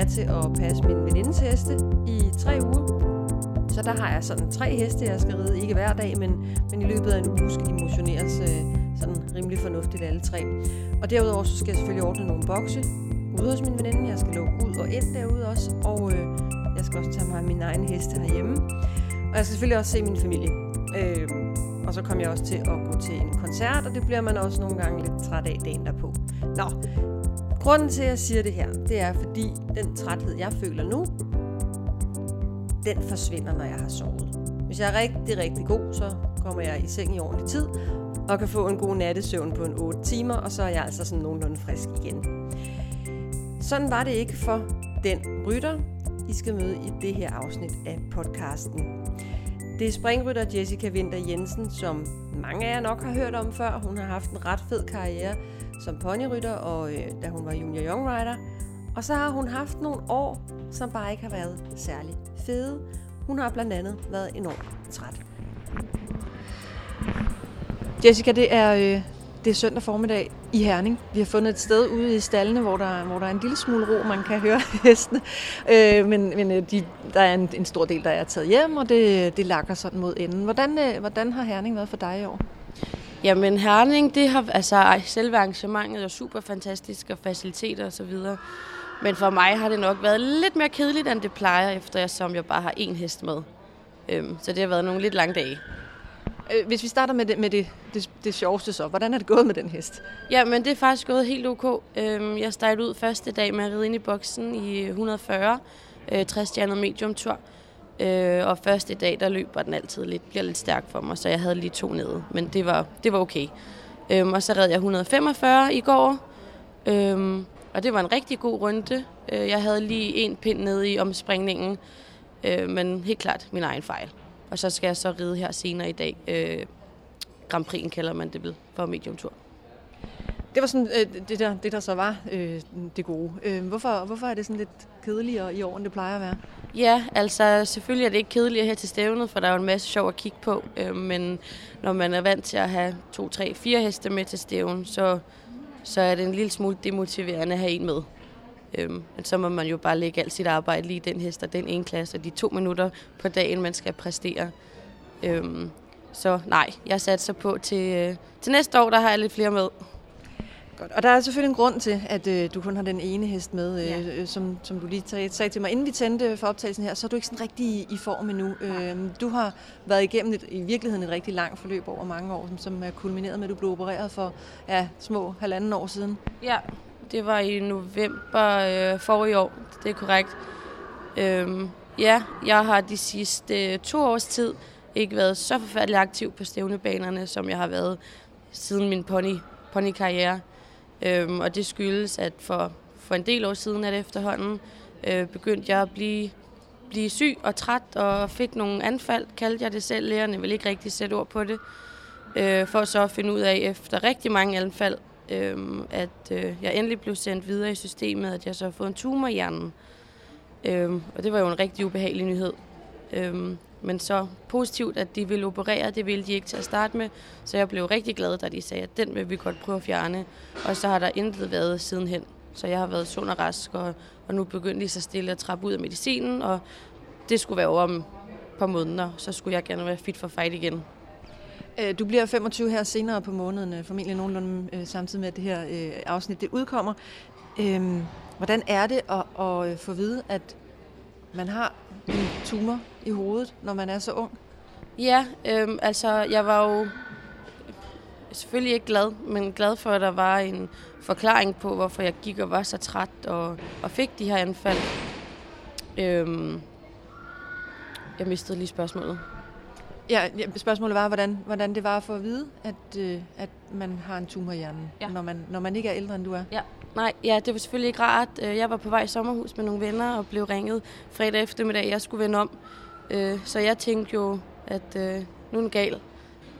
ja til at passe min venindes heste i tre uger. Så der har jeg sådan tre heste, jeg skal ride. Ikke hver dag, men, men i løbet af en uge skal de motioneres øh, sådan rimelig fornuftigt alle tre. Og derudover så skal jeg selvfølgelig ordne nogle bokse ude hos min veninde. Jeg skal lukke ud og ind derude også. Og øh, jeg skal også tage mig af min egen heste herhjemme. Og jeg skal selvfølgelig også se min familie. Øh, og så kommer jeg også til at gå til en koncert, og det bliver man også nogle gange lidt træt af dagen derpå. Nå, grunden til, at jeg siger det her, det er fordi den træthed, jeg føler nu, den forsvinder, når jeg har sovet. Hvis jeg er rigtig, rigtig god, så kommer jeg i seng i ordentlig tid, og kan få en god nattesøvn på en 8 timer, og så er jeg altså sådan nogenlunde frisk igen. Sådan var det ikke for den rytter, I skal møde i det her afsnit af podcasten. Det er springrytter Jessica Winter Jensen, som mange af jer nok har hørt om før. Hun har haft en ret fed karriere som ponyrytter, og øh, da hun var junior young rider. Og så har hun haft nogle år, som bare ikke har været særlig fede. Hun har blandt andet været enormt træt. Jessica, det er, øh, det er søndag formiddag i Herning. Vi har fundet et sted ude i stallene, hvor der, hvor der er en lille smule ro, man kan høre hestene. Øh, men men øh, de, der er en, en stor del, der er taget hjem, og det, det lakker sådan mod enden. Hvordan, øh, hvordan har Herning været for dig i år? Jamen Herning, det har, altså selve arrangementet er super fantastisk, og faciliteter og så videre. Men for mig har det nok været lidt mere kedeligt, end det plejer, efter jeg, som jeg bare har én hest med. Øhm, så det har været nogle lidt lange dage. Øh, hvis vi starter med det, med det, det, det sjoveste så, hvordan er det gået med den hest? Ja, men det er faktisk gået helt ok. Øhm, jeg startede ud første dag med at ride ind i boksen i 140, øh, 60 stjernet medium tur. Øh, og første dag, der løber den altid lidt, bliver lidt stærk for mig, så jeg havde lige to nede, men det var, det var okay. Øhm, og så red jeg 145 i går, øhm, og det var en rigtig god runde. Øh, jeg havde lige en pind nede i omspringningen, øh, men helt klart min egen fejl. Og så skal jeg så ride her senere i dag. Øh, Grand Prix'en kalder man det vel for medium tur. Det var sådan øh, det, der, det, der så var øh, det gode. Øh, hvorfor, hvorfor er det sådan lidt kedeligere i år, end det plejer at være? Ja, altså selvfølgelig er det ikke kedeligere her til stævnet, for der er jo en masse sjov at kigge på. Øh, men når man er vant til at have to, tre, fire heste med til stævn, så, så er det en lille smule demotiverende at have en med. Øhm, men så må man jo bare lægge alt sit arbejde lige den hest og den ene klasse, og de to minutter på dagen, man skal præstere. Øhm, så nej, jeg satser på til, øh, til næste år, der har jeg lidt flere med. Godt. Og der er selvfølgelig en grund til, at øh, du kun har den ene hest med, øh, ja. som, som du lige sagde, til mig. Inden vi tændte for optagelsen her, så er du ikke sådan rigtig i, i form endnu. Øh, du har været igennem et, i virkeligheden et rigtig langt forløb over mange år, som, som er kulmineret med, at du blev opereret for ja, små halvanden år siden. Ja, det var i november øh, for i år, det er korrekt. Øhm, ja, jeg har de sidste to års tid ikke været så forfærdelig aktiv på stævnebanerne, som jeg har været siden min pony, ponykarriere. Øhm, og det skyldes, at for, for en del år siden at efterhånden øh, begyndte jeg at blive, blive syg og træt og fik nogle anfald, kaldte jeg det selv. Lægerne vil ikke rigtig sætte ord på det. Øh, for så at finde ud af, efter rigtig mange anfald, øh, at øh, jeg endelig blev sendt videre i systemet, at jeg så har fået en tumor i hjernen. Øh, og det var jo en rigtig ubehagelig nyhed. Øh, men så positivt, at de ville operere, det ville de ikke til at starte med. Så jeg blev rigtig glad, da de sagde, at den vil vi godt prøve at fjerne. Og så har der intet været sidenhen. Så jeg har været sund og rask, og, og nu begyndte de så stille at trappe ud af medicinen, og det skulle være over om et par måneder. Så skulle jeg gerne være fit for fight igen. Øh, du bliver 25 her senere på måneden, øh, formentlig nogenlunde øh, samtidig med, at det her afsnit det udkommer. Øhm, hvordan er det at, at få at vide, at man har en tumor i hovedet, når man er så ung? Ja, øhm, altså jeg var jo selvfølgelig ikke glad, men glad for, at der var en forklaring på, hvorfor jeg gik og var så træt og, og fik de her anfald. Øhm, jeg mistede lige spørgsmålet. Ja, spørgsmålet var, hvordan, hvordan det var at få at vide, at, øh, at man har en tumor i hjernen, ja. når, man, når man ikke er ældre, end du er. Ja, nej, ja, det var selvfølgelig ikke rart. Øh, jeg var på vej i sommerhus med nogle venner og blev ringet fredag eftermiddag, jeg skulle vende om. Øh, så jeg tænkte jo, at øh, nu er den gal,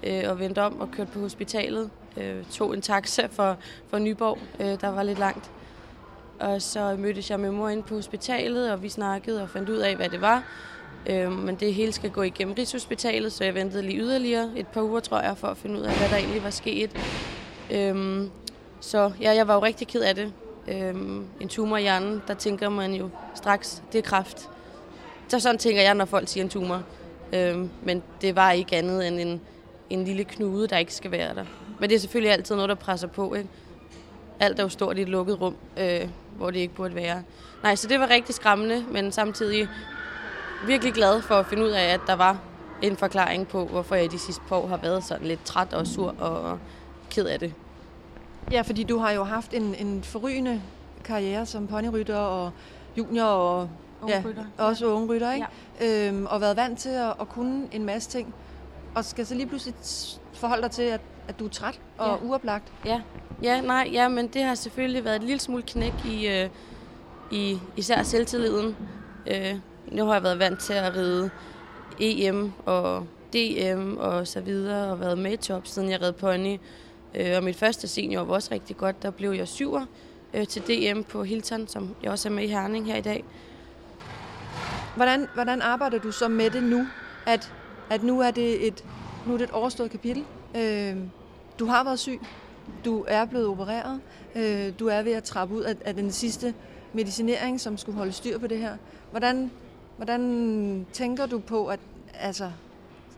øh, og vendte om og kørte på hospitalet. Øh, tog en taxa for, for Nyborg, øh, der var lidt langt. og så mødtes jeg med mor inde på hospitalet, og vi snakkede og fandt ud af, hvad det var. Øh, men det hele skal gå igennem Rigshospitalet, så jeg ventede lige yderligere et par uger, tror jeg, for at finde ud af, hvad der egentlig var sket. Øh, så ja, jeg var jo rigtig ked af det. Øh, en tumor i hjernen, der tænker man jo straks, det er kræft. Så sådan tænker jeg, når folk siger en tumor. Øhm, men det var ikke andet end en, en lille knude, der ikke skal være der. Men det er selvfølgelig altid noget, der presser på. Ikke? Alt er jo stort i et lukket rum, øh, hvor det ikke burde være. Nej, så det var rigtig skræmmende, men samtidig virkelig glad for at finde ud af, at der var en forklaring på, hvorfor jeg de sidste par år har været sådan lidt træt og sur og ked af det. Ja, fordi du har jo haft en, en forrygende karriere som ponyrytter og junior og ja, også unge rytter, ikke? Ja. Øhm, og været vant til at, at kunne en masse ting. Og skal så lige pludselig forholde dig til, at, at du er træt og ja. uoplagt. Ja. ja, nej, ja, men det har selvfølgelig været et lille smule knæk i, øh, i især selvtilliden. Øh, nu har jeg været vant til at ride EM og DM og så videre, og været med i top, siden jeg red pony. Øh, og mit første senior var også rigtig godt. Der blev jeg syver øh, til DM på Hilton, som jeg også er med i Herning her i dag. Hvordan, hvordan arbejder du så med det nu? At, at nu er det et, nu er det et overstået kapitel. Øh, du har været syg. Du er blevet opereret. Øh, du er ved at trappe ud af, af den sidste medicinering, som skulle holde styr på det her. Hvordan, hvordan tænker du på, at altså,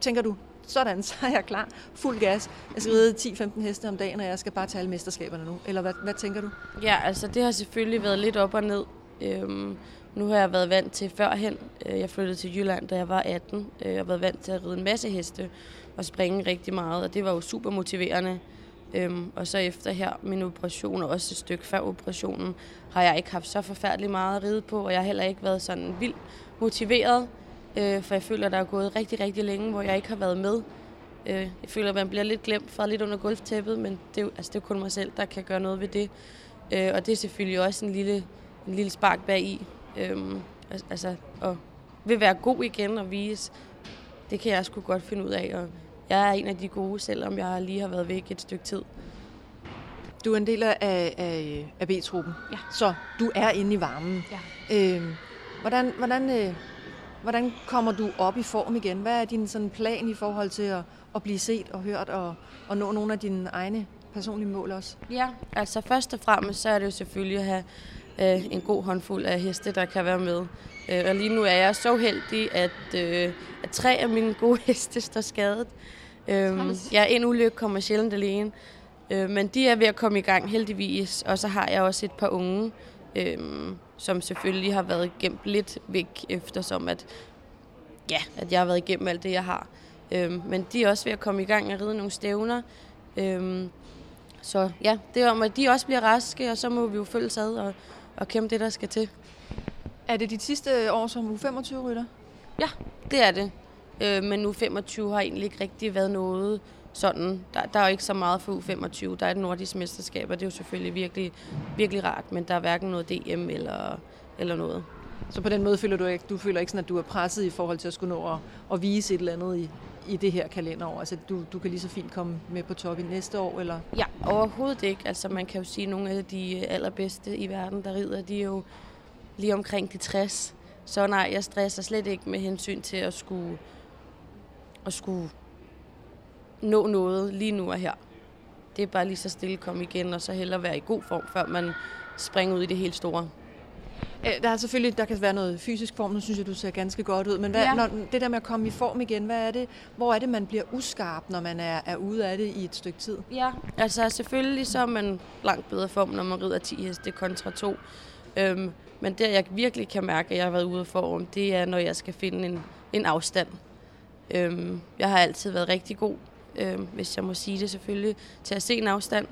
tænker du, sådan, så er jeg klar. Fuld gas. Jeg skal ride 10-15 heste om dagen, og jeg skal bare tage alle mesterskaberne nu. Eller hvad, hvad tænker du? Ja, altså det har selvfølgelig været lidt op og ned. Øhm, nu har jeg været vant til førhen. Øh, jeg flyttede til Jylland, da jeg var 18. Øh, og jeg har været vant til at ride en masse heste og springe rigtig meget, og det var jo super motiverende. Øhm, og så efter her min operation, og også et stykke før operationen, har jeg ikke haft så forfærdeligt meget at ride på, og jeg har heller ikke været sådan vildt motiveret, øh, for jeg føler, at der er gået rigtig, rigtig længe, hvor jeg ikke har været med. Øh, jeg føler, at man bliver lidt glemt fra lidt under gulvtæppet, men det er, jo, altså, det er kun mig selv, der kan gøre noget ved det. Øh, og det er selvfølgelig også en lille, en lille spark bag i. Øh, altså, at vil være god igen og vise, det kan jeg sgu godt finde ud af, og jeg er en af de gode, selvom jeg lige har været væk et stykke tid. Du er en del af, af, af B-truppen, ja. så du er inde i varmen. Ja. Øh, hvordan, hvordan, øh, hvordan kommer du op i form igen? Hvad er din sådan plan i forhold til at, at blive set og hørt og, og nå nogle af dine egne personlige mål også? Ja, altså først og fremmest så er det jo selvfølgelig at have øh, en god håndfuld af heste, der kan være med. Øh, og lige nu er jeg så heldig, at, øh, at tre af mine gode heste står skadet. Øh, ja, en ulykke kommer sjældent alene. Øh, men de er ved at komme i gang heldigvis, og så har jeg også et par unge, øh, som selvfølgelig har været gemt lidt væk, eftersom at, ja, at jeg har været igennem alt det, jeg har. Øh, men de er også ved at komme i gang og ride nogle stævner. Øh, så ja, det er om, at de også bliver raske, og så må vi jo følge ad og, og kæmpe det, der skal til. Er det dit sidste år som U25-rytter? Ja, det er det. Øh, men U25 har egentlig ikke rigtig været noget sådan. Der, der er jo ikke så meget for U25. Der er et nordisk mesterskab, og det er jo selvfølgelig virkelig, virkelig rart, men der er hverken noget DM eller, eller noget. Så på den måde føler du ikke, du føler ikke sådan, at du er presset i forhold til at skulle nå at, at vise et eller andet i, i det her kalenderår? Altså, du, du kan lige så fint komme med på top i næste år, eller? Ja, overhovedet ikke. Altså, man kan jo sige, at nogle af de allerbedste i verden, der rider, de er jo lige omkring de 60. Så nej, jeg stresser slet ikke med hensyn til at skulle, at skulle nå noget lige nu og her. Det er bare lige så stille komme igen, og så hellere være i god form, før man springer ud i det helt store. Der er selvfølgelig, der kan være noget fysisk form, nu synes jeg, du ser ganske godt ud, men hvad, ja. når, det der med at komme i form igen, hvad er det, hvor er det, man bliver uskarp, når man er, er ude af det i et stykke tid? Ja, altså selvfølgelig så er man langt bedre form, når man rider 10 heste kontra 2. Øhm, men der jeg virkelig kan mærke, at jeg har været ude af form, det er, når jeg skal finde en, en afstand. Øhm, jeg har altid været rigtig god, øhm, hvis jeg må sige det selvfølgelig, til at se en afstand.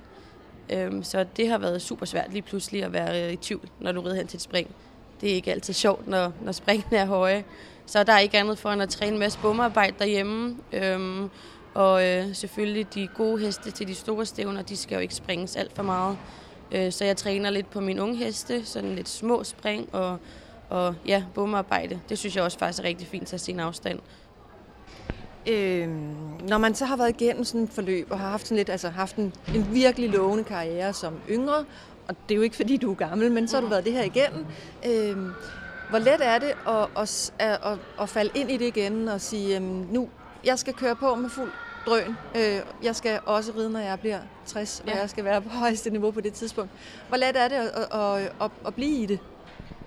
Øhm, så det har været super svært lige pludselig at være øh, i tvivl, når du rider hen til et spring. Det er ikke altid sjovt, når, når springene er høje. Så der er ikke andet for end at træne en masse bomarbejde derhjemme. Øhm, og øh, selvfølgelig de gode heste til de store stævner, de skal jo ikke springes alt for meget. Øh, så jeg træner lidt på min unge heste, sådan lidt små spring og, og ja, bomarbejde. Det synes jeg også faktisk er rigtig fint til at se en afstand. Øh, når man så har været igennem sådan et forløb og har haft sådan lidt, altså haft en, en virkelig lovende karriere som yngre, og det er jo ikke fordi, du er gammel, men så har du været det her igennem. Øh, hvor let er det at, at, at, at falde ind i det igen og sige, øh, nu, jeg skal køre på med fuld drøn. Øh, jeg skal også ride, når jeg bliver 60, og jeg skal være på højeste niveau på det tidspunkt. Hvor let er det at, at, at, at blive i det?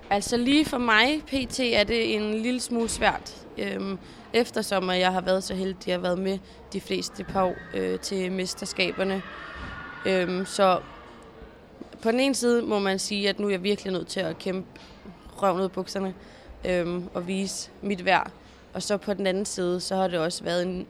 Altså lige for mig, PT, er det en lille smule svært. Øhm, eftersom jeg har været så heldig, at jeg har været med de fleste par år øh, til mesterskaberne. Øhm, så på den ene side må man sige, at nu er jeg virkelig nødt til at kæmpe røven ud af bukserne øhm, og vise mit værd. Og så på den anden side, så har det også været en...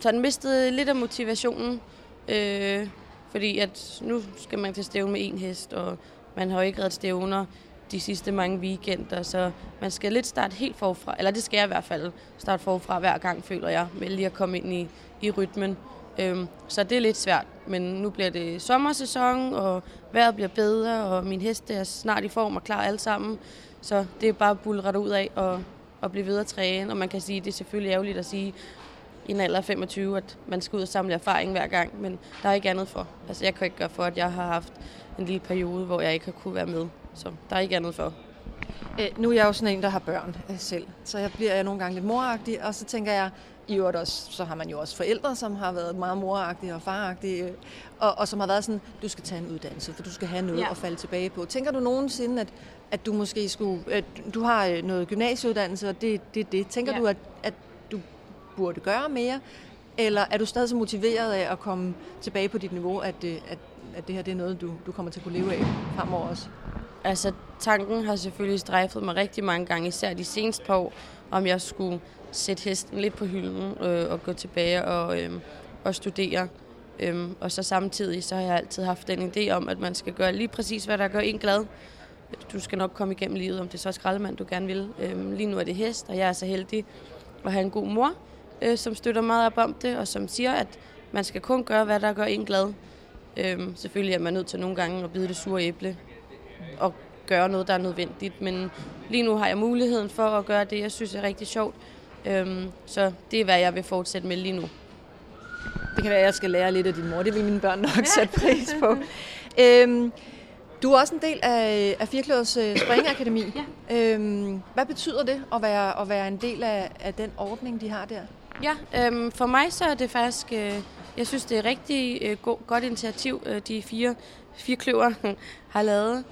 Så den mistede lidt af motivationen, øh, fordi at nu skal man til stævne med en hest, og man har jo ikke reddet stævner de sidste mange weekender, så man skal lidt starte helt forfra, eller det skal jeg i hvert fald starte forfra hver gang, føler jeg, med lige at komme ind i, i rytmen. Øhm, så det er lidt svært, men nu bliver det sommersæson, og vejret bliver bedre, og min heste er snart i form og klar alle sammen. Så det er bare at bulre ud af og, og blive ved at træne. Og man kan sige, det er selvfølgelig ærgerligt at sige i en alder af 25, at man skal ud og samle erfaring hver gang, men der er ikke andet for. Altså jeg kan ikke gøre for, at jeg har haft en lille periode, hvor jeg ikke har kunne være med. Så der er ikke andet for. Æ, nu er jeg jo sådan en, der har børn øh, selv, så jeg bliver jeg nogle gange lidt moragtig, og så tænker jeg, i øvrigt også, så har man jo også forældre, som har været meget moragtige og faragtige, øh, og, og som har været sådan, du skal tage en uddannelse, for du skal have noget ja. at falde tilbage på. Tænker du nogensinde, at, at du måske skulle, at du har øh, noget gymnasieuddannelse, og det er det, det. Tænker ja. du, at, at burde gøre mere, eller er du stadig så motiveret af at komme tilbage på dit niveau, at, at, at det her det er noget, du, du kommer til at kunne leve af fremover også? Altså, tanken har selvfølgelig strejfet mig rigtig mange gange, især de seneste par år, om jeg skulle sætte hesten lidt på hylden øh, og gå tilbage og, øh, og studere. Øhm, og så samtidig så har jeg altid haft den idé om, at man skal gøre lige præcis, hvad der gør en glad. Du skal nok komme igennem livet, om det så skraldemand, du gerne vil. Øhm, lige nu er det hest, og jeg er så heldig at have en god mor, øh, som støtter meget op om det, og som siger, at man skal kun gøre, hvad der gør en glad. Øhm, selvfølgelig er man nødt til nogle gange at bide det sure æble og gøre noget, der er nødvendigt. Men lige nu har jeg muligheden for at gøre det, jeg synes er rigtig sjovt. Øhm, så det er, hvad jeg vil fortsætte med lige nu. Det kan være, at jeg skal lære lidt af din mor. Det vil mine børn nok sætte pris på. øhm, du er også en del af, af Firkløvers uh, Springakademi. ja. øhm, hvad betyder det at være, at være en del af, af den ordning, de har der? Ja, øhm, for mig så er det faktisk, øh, jeg synes det er rigtig øh, go- godt initiativ, øh, de fire, fire kløver har lavet.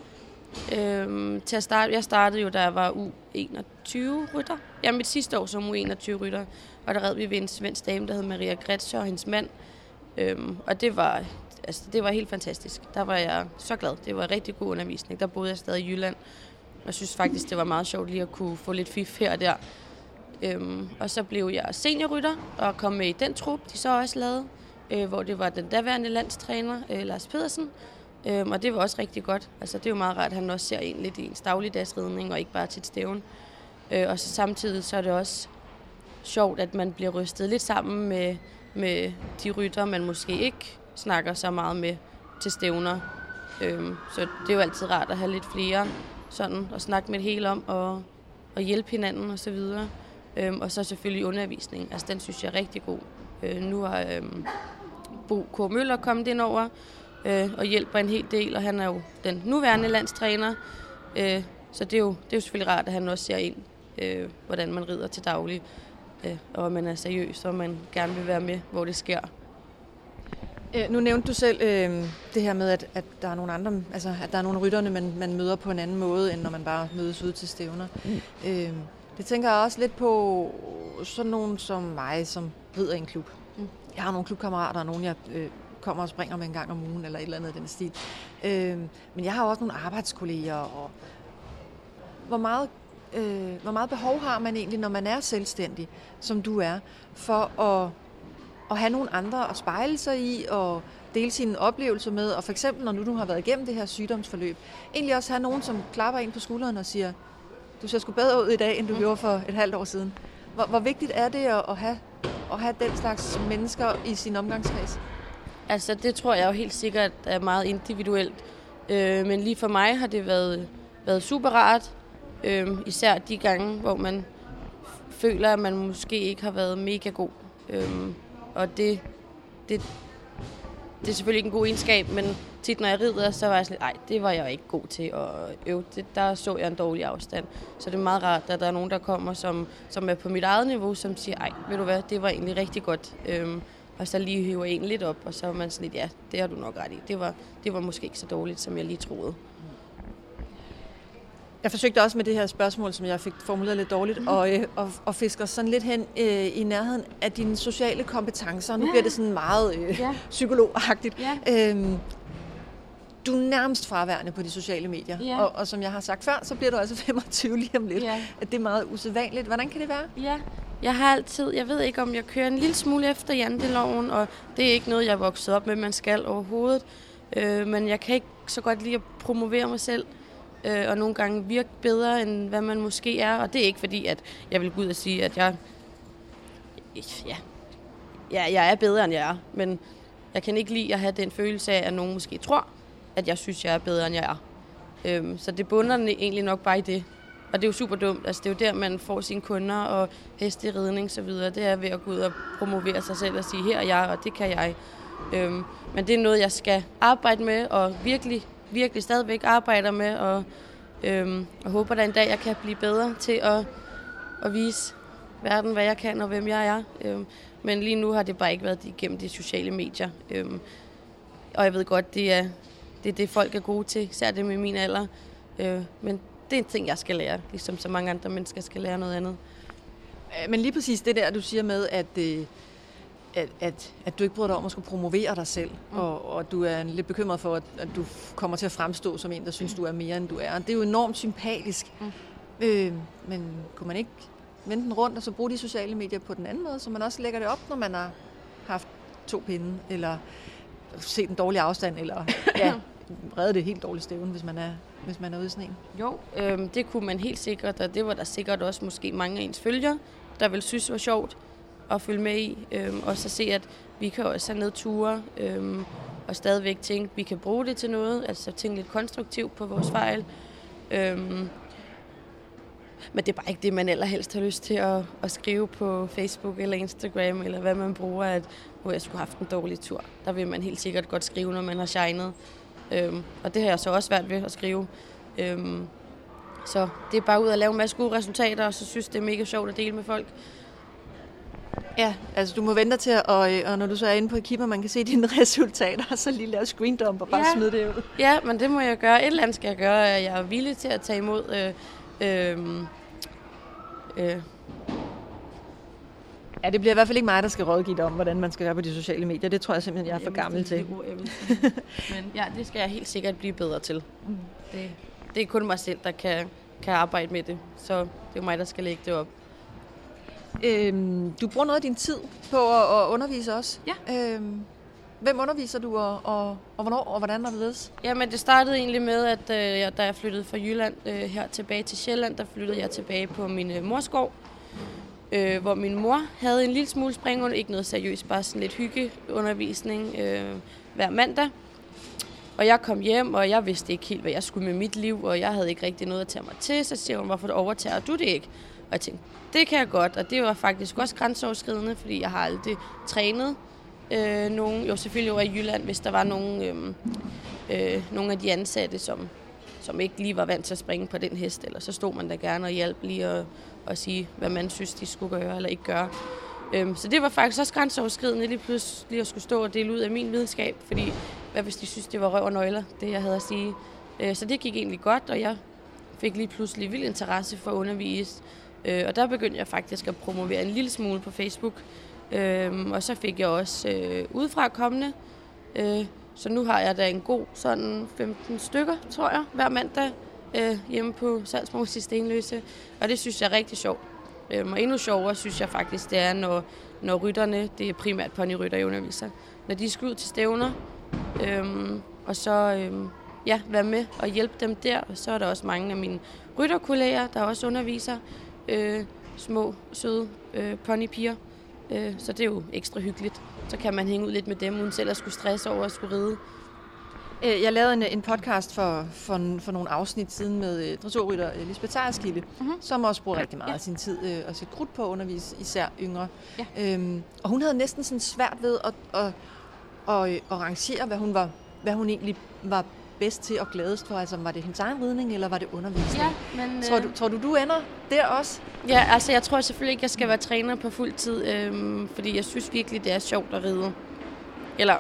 Øhm, til at starte, jeg startede jo, da jeg var U21 rytter. Ja, mit sidste år som U21 rytter. Og der red vi ved en svensk dame, der hed Maria Gretscher og hendes mand. Øhm, og det var, altså, det var helt fantastisk. Der var jeg så glad. Det var rigtig god undervisning. Der boede jeg stadig i Jylland. Jeg synes faktisk, det var meget sjovt lige at kunne få lidt fif her og der. Øhm, og så blev jeg seniorrytter og kom med i den trup, de så også lavede, øh, hvor det var den daværende landstræner, øh, Lars Pedersen. Øhm, og det var også rigtig godt. Altså, det er jo meget rart, at han også ser en lidt i ens dagligdagsridning, og ikke bare til et stævn. Øh, og så samtidig så er det også sjovt, at man bliver rystet lidt sammen med, med de rytter, man måske ikke snakker så meget med til stævner. Øhm, så det er jo altid rart at have lidt flere sådan, og snakke med det hele om, og, og hjælpe hinanden og så videre. Øhm, og så selvfølgelig undervisning. Altså, den synes jeg er rigtig god. Øh, nu har øhm, Bo K. Møller kommet ind over øh, og hjælper en hel del, og han er jo den nuværende landstræner. Øh, så det er, jo, det er jo selvfølgelig rart, at han også ser ind, øh, hvordan man rider til daglig, øh, og man er seriøs, og man gerne vil være med, hvor det sker. Øh, nu nævnte du selv øh, det her med, at, at der er nogle andre, altså at der er nogle rytterne, man, man møder på en anden måde, end når man bare mødes ud til stævner. Mm. Øh, det tænker jeg også lidt på sådan nogen som mig, som rider i en klub. Mm. Jeg har nogle klubkammerater, og nogle jeg øh, kommer og springer med en gang om ugen, eller et eller andet af den stil. Øh, men jeg har også nogle arbejdskolleger, og hvor meget, øh, hvor meget behov har man egentlig, når man er selvstændig, som du er, for at, at have nogle andre at spejle sig i, og dele sine oplevelser med, og for eksempel, når du nu har været igennem det her sygdomsforløb, egentlig også have nogen, som klapper ind på skulderen og siger, du ser sgu bedre ud i dag, end du mm. gjorde for et halvt år siden. Hvor, hvor vigtigt er det at, at, have, at have den slags mennesker i sin omgangskreds? Altså, det tror jeg jo helt sikkert er meget individuelt. Øh, men lige for mig har det været, været super rart. Øh, især de gange, hvor man føler, at man måske ikke har været mega god. Øh, og det, det, det er selvfølgelig ikke en god egenskab, men tit når jeg rider, så var jeg sådan lidt, det var jeg ikke god til at øve. Det, der så jeg en dårlig afstand. Så det er meget rart, at der er nogen, der kommer, som, som er på mit eget niveau, som siger, ej, ved du hvad, det var egentlig rigtig godt. Øhm, og så lige hiver en lidt op, og så er man sådan lidt, ja, det har du nok ret i. Det var, det var måske ikke så dårligt, som jeg lige troede. Jeg forsøgte også med det her spørgsmål, som jeg fik formuleret lidt dårligt, mm. og, øh, og, og fisker sådan lidt hen øh, i nærheden af dine sociale kompetencer. Nu ja. bliver det sådan meget øh, ja. psykologagtigt. Ja. Øhm, du er nærmest fraværende på de sociale medier, ja. og, og som jeg har sagt før, så bliver du altså 25 lige om lidt. Ja. At det er meget usædvanligt. Hvordan kan det være? Ja, jeg har altid, jeg ved ikke om jeg kører en lille smule efter janteloven, og det er ikke noget, jeg er vokset op med, man skal overhovedet. Øh, men jeg kan ikke så godt lide at promovere mig selv øh, og nogle gange virke bedre, end hvad man måske er. Og det er ikke fordi, at jeg vil gå ud og sige, at jeg, ja, ja, jeg er bedre, end jeg er. Men jeg kan ikke lide at have den følelse af, at nogen måske tror, at jeg synes, jeg er bedre, end jeg er. Øhm, så det bunder egentlig nok bare i det. Og det er jo super dumt. Altså, det er jo der, man får sine kunder og heste i ridning så videre. Det er ved at gå ud og promovere sig selv og sige, her er jeg, og det kan jeg. Øhm, men det er noget, jeg skal arbejde med og virkelig virkelig stadigvæk arbejder med, og, øhm, og håber, da en dag jeg kan blive bedre til at, at vise verden, hvad jeg kan og hvem jeg er. Øhm, men lige nu har det bare ikke været igennem de sociale medier. Øhm, og jeg ved godt, det er, det er det, folk er gode til, især det med min alder. Øh, men det er en ting, jeg skal lære, ligesom så mange andre mennesker skal lære noget andet. Øh, men lige præcis det der, du siger med, at... Øh at, at, at du ikke bryder dig om at skulle promovere dig selv, mm. og, og du er lidt bekymret for, at, at du kommer til at fremstå som en, der synes, du er mere, end du er. Det er jo enormt sympatisk. Mm. Øh, men kunne man ikke vende den rundt og så bruge de sociale medier på den anden måde, så man også lægger det op, når man har haft to pinde, eller set en dårlig afstand, eller ja, redde det helt dårligt stævne, hvis man er, hvis man er ude i sådan en? Jo, øh, det kunne man helt sikkert, og det var der sikkert også måske mange af ens følgere, der vil synes var sjovt at følge med i. Øhm, og så se, at vi kan også have ture øhm, og stadigvæk tænke, at vi kan bruge det til noget. Altså tænke lidt konstruktivt på vores fejl. Øhm, men det er bare ikke det, man allerhelst har lyst til at, at skrive på Facebook eller Instagram, eller hvad man bruger, at hvor jeg skulle have haft en dårlig tur. Der vil man helt sikkert godt skrive, når man har shined. Øhm, og det har jeg så også været ved at skrive. Øhm, så det er bare ud at lave en masse gode resultater, og så synes det er mega sjovt at dele med folk. Ja, altså du må vente til, at, og, og når du så er inde på Keeper, man kan se dine resultater, så lige lave screen dump og bare ja. smide det ud. Ja, men det må jeg gøre. Et eller andet skal jeg gøre. Jeg er villig til at tage imod øh, øh, øh, Ja, det bliver i hvert fald ikke mig, der skal rådgive dig om, hvordan man skal gøre på de sociale medier. Det tror jeg simpelthen, jeg er for gammel til. Men ja, det skal jeg helt sikkert blive bedre til. Mm. Det, det er kun mig selv, der kan, kan arbejde med det. Så det er mig, der skal lægge det op. Øhm, du bruger noget af din tid på at, at undervise også. Ja. Øhm, hvem underviser du, og, og, og hvornår, og hvordan er det ledes? Jamen, det startede egentlig med, at øh, jeg, da jeg flyttede fra Jylland øh, her tilbage til Sjælland, der flyttede jeg tilbage på min øh, morsgård, øh, hvor min mor havde en lille smule springundervisning, ikke noget seriøst, bare sådan lidt hyggeundervisning øh, hver mandag. Og jeg kom hjem, og jeg vidste ikke helt, hvad jeg skulle med mit liv, og jeg havde ikke rigtig noget at tage mig til. Så siger hun, hvorfor overtager du det ikke? Og jeg tænkte, det kan jeg godt, og det var faktisk også grænseoverskridende, fordi jeg har aldrig trænet øh, nogen. Jo, selvfølgelig over i Jylland, hvis der var nogen, øhm, øh, øh, nogle af de ansatte, som, som ikke lige var vant til at springe på den hest, eller så stod man der gerne og hjalp lige at, at sige, hvad man synes, de skulle gøre eller ikke gøre. Øhm, så det var faktisk også grænseoverskridende lige pludselig at skulle stå og dele ud af min videnskab, fordi hvad hvis de synes, det var røv og nøgler, det jeg havde at sige. Øh, så det gik egentlig godt, og jeg fik lige pludselig vild interesse for at undervise. Øh, og der begyndte jeg faktisk at promovere en lille smule på Facebook. Øh, og så fik jeg også øh, udefra kommende. Øh, så nu har jeg da en god sådan 15 stykker, tror jeg, hver mandag øh, hjemme på Salgsmose i Stenløse. Og det synes jeg er rigtig sjovt. Øh, og endnu sjovere synes jeg faktisk, det er, når, når rytterne, det er primært ponyrytter, jeg underviser, når de skal ud til stævner, øh, og så øh, ja, være med og hjælpe dem der. Og så er der også mange af mine rytterkolleger, der også underviser øh, små, søde øh, ponypiger. Øh, så det er jo ekstra hyggeligt. Så kan man hænge ud lidt med dem, uden selv at skulle stresse over at skulle ride. Øh, jeg lavede en, en podcast for, for, for nogle afsnit siden med uh, dressurrytter uh, Lisbeth Tejerskilde, uh-huh. som også bruger rigtig meget ja. af sin tid uh, og sit krudt på at undervise især yngre. Ja. Øhm, og hun havde næsten sådan svært ved at, at, at, at rangere, hvad hun, var, hvad hun egentlig var bedst til og gladest for? Altså, var det hendes egen ridning, eller var det undervisning? Ja, men... Tror, du, tror du, du ender der også? Ja, altså jeg tror selvfølgelig ikke, jeg skal være træner på fuld tid, øhm, fordi jeg synes virkelig, det er sjovt at ride. Eller,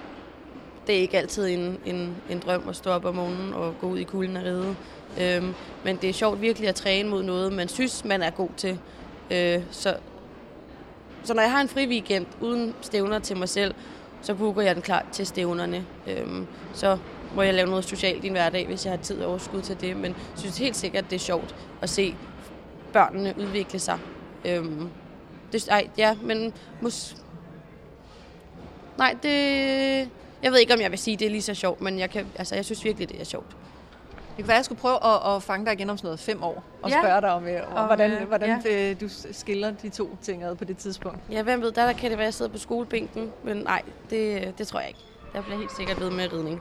det er ikke altid en, en, en drøm at stå op om morgenen og gå ud i kulden og ride. Øhm, men det er sjovt virkelig at træne mod noget, man synes, man er god til. Øh, så, så når jeg har en fri weekend uden stævner til mig selv, så booker jeg den klar til stævnerne. Øhm, så må jeg lave noget socialt i en hverdag, hvis jeg har tid og overskud til det. Men jeg synes helt sikkert, det er sjovt at se børnene udvikle sig. Øhm, det, ej, ja, men mus... Nej, det... Jeg ved ikke, om jeg vil sige, at det er lige så sjovt, men jeg, kan, altså, jeg synes virkelig, det er sjovt. Det kunne være, at jeg skulle prøve at, at fange dig igen om sådan noget fem år, og Ja. spørge dig om, øh, om Om, hvordan, øh, hvordan ja. du skiller de to ting ad på det tidspunkt. Ja, hvem ved, der, der kan det være, at jeg sidder på skolebænken, men nej, det, det tror jeg ikke. Der bliver helt sikkert ved med ridning.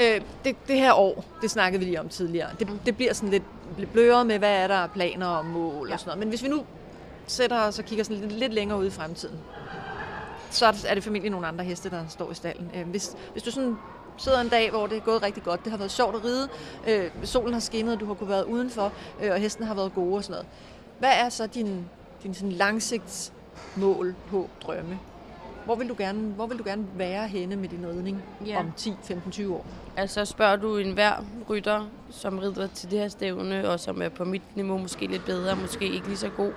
Øh, det, det her år, det snakkede vi lige om tidligere, det, det bliver sådan lidt, bløret med, hvad er der planer og mål ja. og sådan noget. Men hvis vi nu sætter os og kigger sådan lidt, lidt længere ud i fremtiden, så er det- er det formentlig nogle andre heste, der står i stallen. Øh, hvis, hvis du sådan sidder en dag, hvor det er gået rigtig godt, det har været sjovt at ride, øh, solen har skinnet, du har kunnet være udenfor, øh, og hesten har været gode og sådan noget. Hvad er så din, din sådan langsigtsmål, håb, drømme? Hvor vil, du gerne, hvor vil du gerne være henne med din ridning Ja. om 10, 15, 20 år? Altså spørger du en hver rytter, som rider til det her stævne, og som er på mit niveau måske lidt bedre, måske ikke lige så god,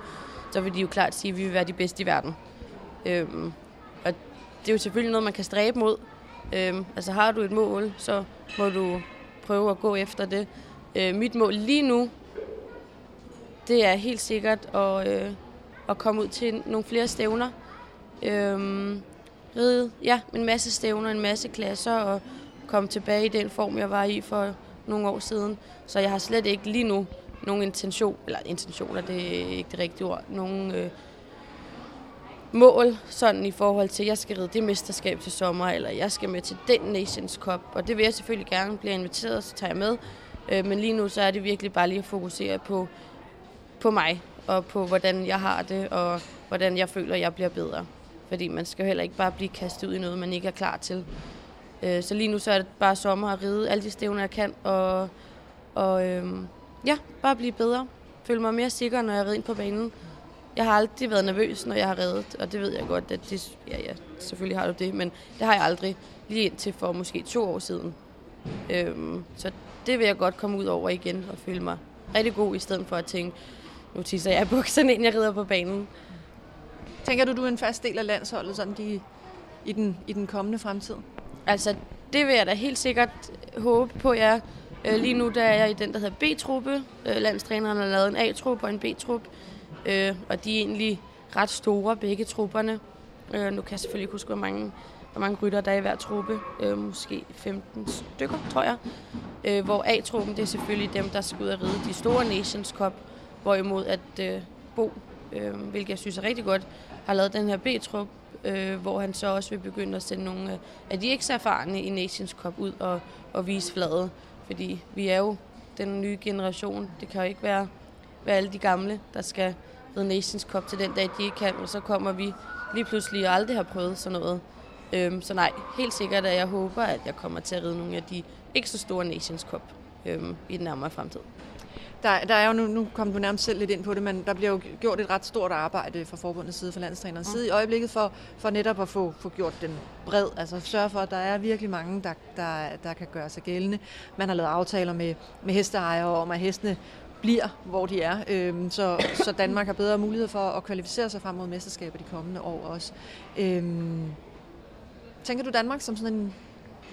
så vil de jo klart sige, at vi vil være de bedste i verden. Øhm, og det er jo selvfølgelig noget, man kan stræbe mod. Øhm, altså har du et mål, så må du prøve at gå efter det. Øh, mit mål lige nu, det er helt sikkert at, øh, at komme ud til nogle flere stævner. Øhm, ride, ja, en masse stævner, en masse klasser, og komme tilbage i den form, jeg var i for nogle år siden. Så jeg har slet ikke lige nu nogen intention, eller intentioner, det er ikke det rigtige ord, nogen øh, mål sådan i forhold til, at jeg skal ride det mesterskab til sommer, eller jeg skal med til den Nations Cup, og det vil jeg selvfølgelig gerne blive inviteret, så tager jeg med. Øh, men lige nu så er det virkelig bare lige at fokusere på, på mig, og på hvordan jeg har det, og hvordan jeg føler, jeg bliver bedre. Fordi man skal jo heller ikke bare blive kastet ud i noget, man ikke er klar til. Øh, Så lige nu så er det bare sommer at ride alle de stævner, jeg kan, og, og øh, ja, bare blive bedre. Føle mig mere sikker, når jeg rider ind på banen. Jeg har aldrig været nervøs, når jeg har reddet, og det ved jeg godt, at det, ja, ja, selvfølgelig har du det, men det har jeg aldrig lige indtil for måske to år siden. Øhm, så det vil jeg godt komme ud over igen og føle mig rigtig god, i stedet for at tænke, nu tisser jeg bukserne, inden jeg rider på banen. Tænker du, du er en fast del af landsholdet sådan de, i, den, i den kommende fremtid? Altså, det vil jeg da helt sikkert øh, håbe på, jeg øh, Lige nu der er jeg i den, der hedder B-truppe. Øh, landstræneren har lavet en A-truppe og en B-truppe. Og de er egentlig ret store, begge trupperne. Nu kan jeg selvfølgelig ikke huske, hvor mange, hvor mange rytter der er i hver truppe. Måske 15 stykker, tror jeg. Hvor A-truppen, det er selvfølgelig dem, der skal ud og ride de store Nations Cup. Hvorimod at Bo, hvilket jeg synes er rigtig godt, har lavet den her B-trup, øh, hvor han så også vil begynde at sende nogle øh, af de ikke så erfarne i Nations Cup ud og, og vise fladet. Fordi vi er jo den nye generation. Det kan jo ikke være, være alle de gamle, der skal ride Nations Cup til den dag, de ikke kan. Og så kommer vi lige pludselig og aldrig har prøvet sådan noget. Øhm, så nej, helt sikkert, at jeg håber, at jeg kommer til at ride nogle af de ikke så store Nations Cup øhm, i den nærmere fremtid. Der, der er jo nu, nu kom du nærmest selv lidt ind på det, men der bliver jo gjort et ret stort arbejde fra forbundets side, fra landstrænerens side i øjeblikket, for, for netop at få, få gjort den bred. Altså sørge for, at der er virkelig mange, der, der, der kan gøre sig gældende. Man har lavet aftaler med, med hesteejere om, at hestene bliver, hvor de er. Øhm, så, så Danmark har bedre mulighed for at kvalificere sig frem mod mesterskaber de kommende år også. Øhm, tænker du Danmark som sådan en,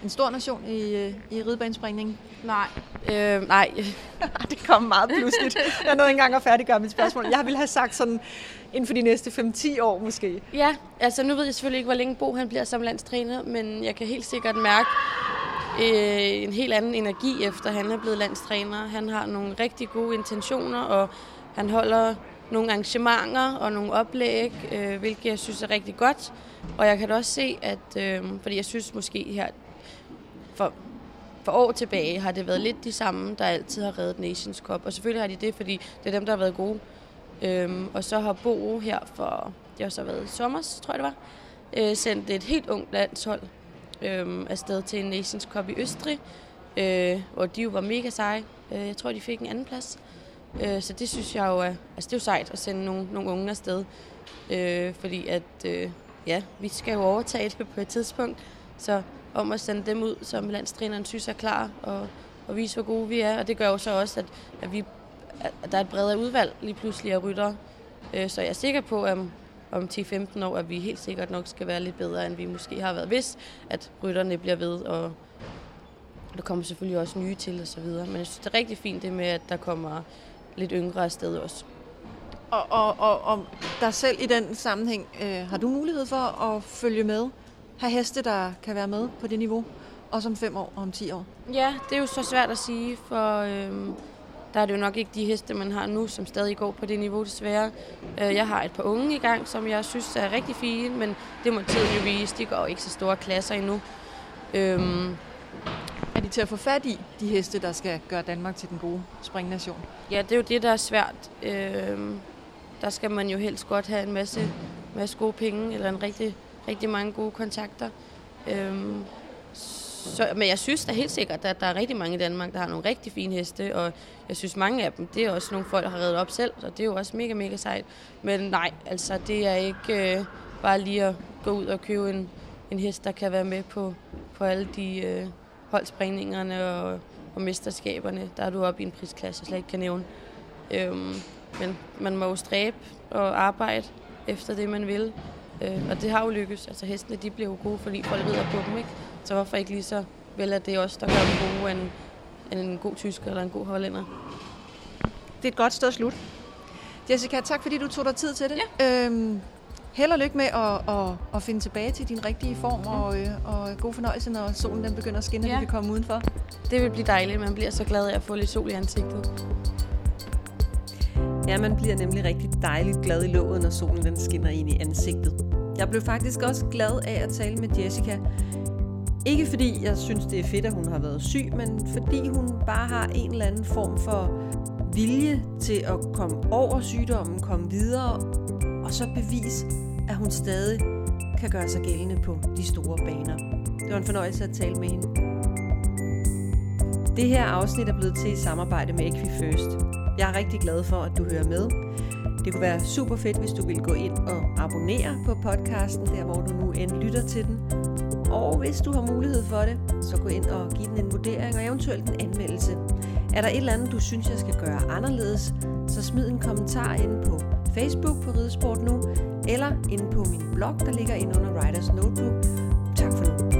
en stor nation i, øh, i ridebanespringning? Nej. Øh, nej. det kom meget pludseligt. Jeg nåede ikke engang at færdiggøre mit spørgsmål. Jeg ville have sagt sådan inden for de næste 5-10 år måske. Ja, altså nu ved jeg selvfølgelig ikke, hvor længe Bo han bliver som landstræner, men jeg kan helt sikkert mærke øh, en helt anden energi, efter han er blevet landstræner. Han har nogle rigtig gode intentioner, og han holder nogle arrangementer og nogle oplæg, øh, hvilket jeg synes er rigtig godt. Og jeg kan da også se, at, øh, fordi jeg synes måske her for, for år tilbage har det været lidt de samme, der altid har reddet Nations Cup. Og selvfølgelig har de det, fordi det er dem, der har været gode. Øhm, og så har Bo her for, det har så været sommer, tror jeg det var, øh, sendt et helt ungt landshold øh, afsted til en Nations Cup i Østrig, øh, hvor de jo var mega seje. Øh, jeg tror, de fik en anden plads. Øh, så det synes jeg jo er, altså det er jo sejt at sende nogle, nogle unge afsted. Øh, fordi at, øh, ja, vi skal jo overtage det på et tidspunkt. Så om at sende dem ud, som landstræneren synes er klar, og, og vise, hvor gode vi er. Og det gør jo så også, at, at, vi, at der er et bredere udvalg lige pludselig af rytter. Øh, så jeg er sikker på, at om 10-15 år, at vi helt sikkert nok skal være lidt bedre, end vi måske har været, hvis at rytterne bliver ved, og der kommer selvfølgelig også nye til og så videre. Men jeg synes, det er rigtig fint det med, at der kommer lidt yngre afsted også. Og, og, og, og dig selv i den sammenhæng, øh, har du mulighed for at følge med? Have heste, der kan være med på det niveau? Også om fem år og om ti år? Ja, det er jo så svært at sige, for øh, der er det jo nok ikke de heste, man har nu, som stadig går på det niveau desværre. Øh, jeg har et par unge i gang, som jeg synes er rigtig fine, men det må tiden jo vise. De går ikke så store klasser endnu. Øh, er de til at få fat i, de heste, der skal gøre Danmark til den gode springnation? Ja, det er jo det, der er svært. Øh, der skal man jo helst godt have en masse, masse gode penge, eller en rigtig, rigtig mange gode kontakter. Øhm, så, men jeg synes da helt sikkert, at der er rigtig mange i Danmark, der har nogle rigtig fine heste, og jeg synes mange af dem, det er også nogle folk, der har reddet op selv, og det er jo også mega, mega sejt. Men nej, altså det er ikke øh, bare lige at gå ud og købe en, en hest, der kan være med på, på alle de øh, holdspringningerne og, og mesterskaberne. Der er du oppe i en prisklasse, jeg slet ikke kan nævne. Øhm, men man må jo stræbe og arbejde efter det, man vil. Øh, og det har jo lykkes. Altså hestene, de bliver jo gode, fordi folk rider på dem, ikke? Så hvorfor ikke lige så vel, at det er os, der gør dem gode, end, end en god tysker eller en god hollænder. Det er et godt sted at slutte. Jessica, tak fordi du tog dig tid til det. Ja. Øhm, held og lykke med at, at, at finde tilbage til din rigtige form, og, øh, og god fornøjelse, når solen den begynder at skinne, ja. og vi kan komme udenfor. Det vil blive dejligt. Man bliver så glad af at få lidt sol i ansigtet. Ja, man bliver nemlig rigtig dejligt glad i låget, når solen den skinner ind i ansigtet. Jeg blev faktisk også glad af at tale med Jessica. Ikke fordi jeg synes, det er fedt, at hun har været syg, men fordi hun bare har en eller anden form for vilje til at komme over sygdommen, komme videre, og så bevise, at hun stadig kan gøre sig gældende på de store baner. Det var en fornøjelse at tale med hende. Det her afsnit er blevet til i samarbejde med Equifirst. Jeg er rigtig glad for, at du hører med. Det kunne være super fedt, hvis du vil gå ind og abonnere på podcasten, der hvor du nu end lytter til den. Og hvis du har mulighed for det, så gå ind og giv den en vurdering og eventuelt en anmeldelse. Er der et eller andet, du synes, jeg skal gøre anderledes, så smid en kommentar ind på Facebook på Ridesport Nu, eller inde på min blog, der ligger inde under Writers Notebook, Tak for nu.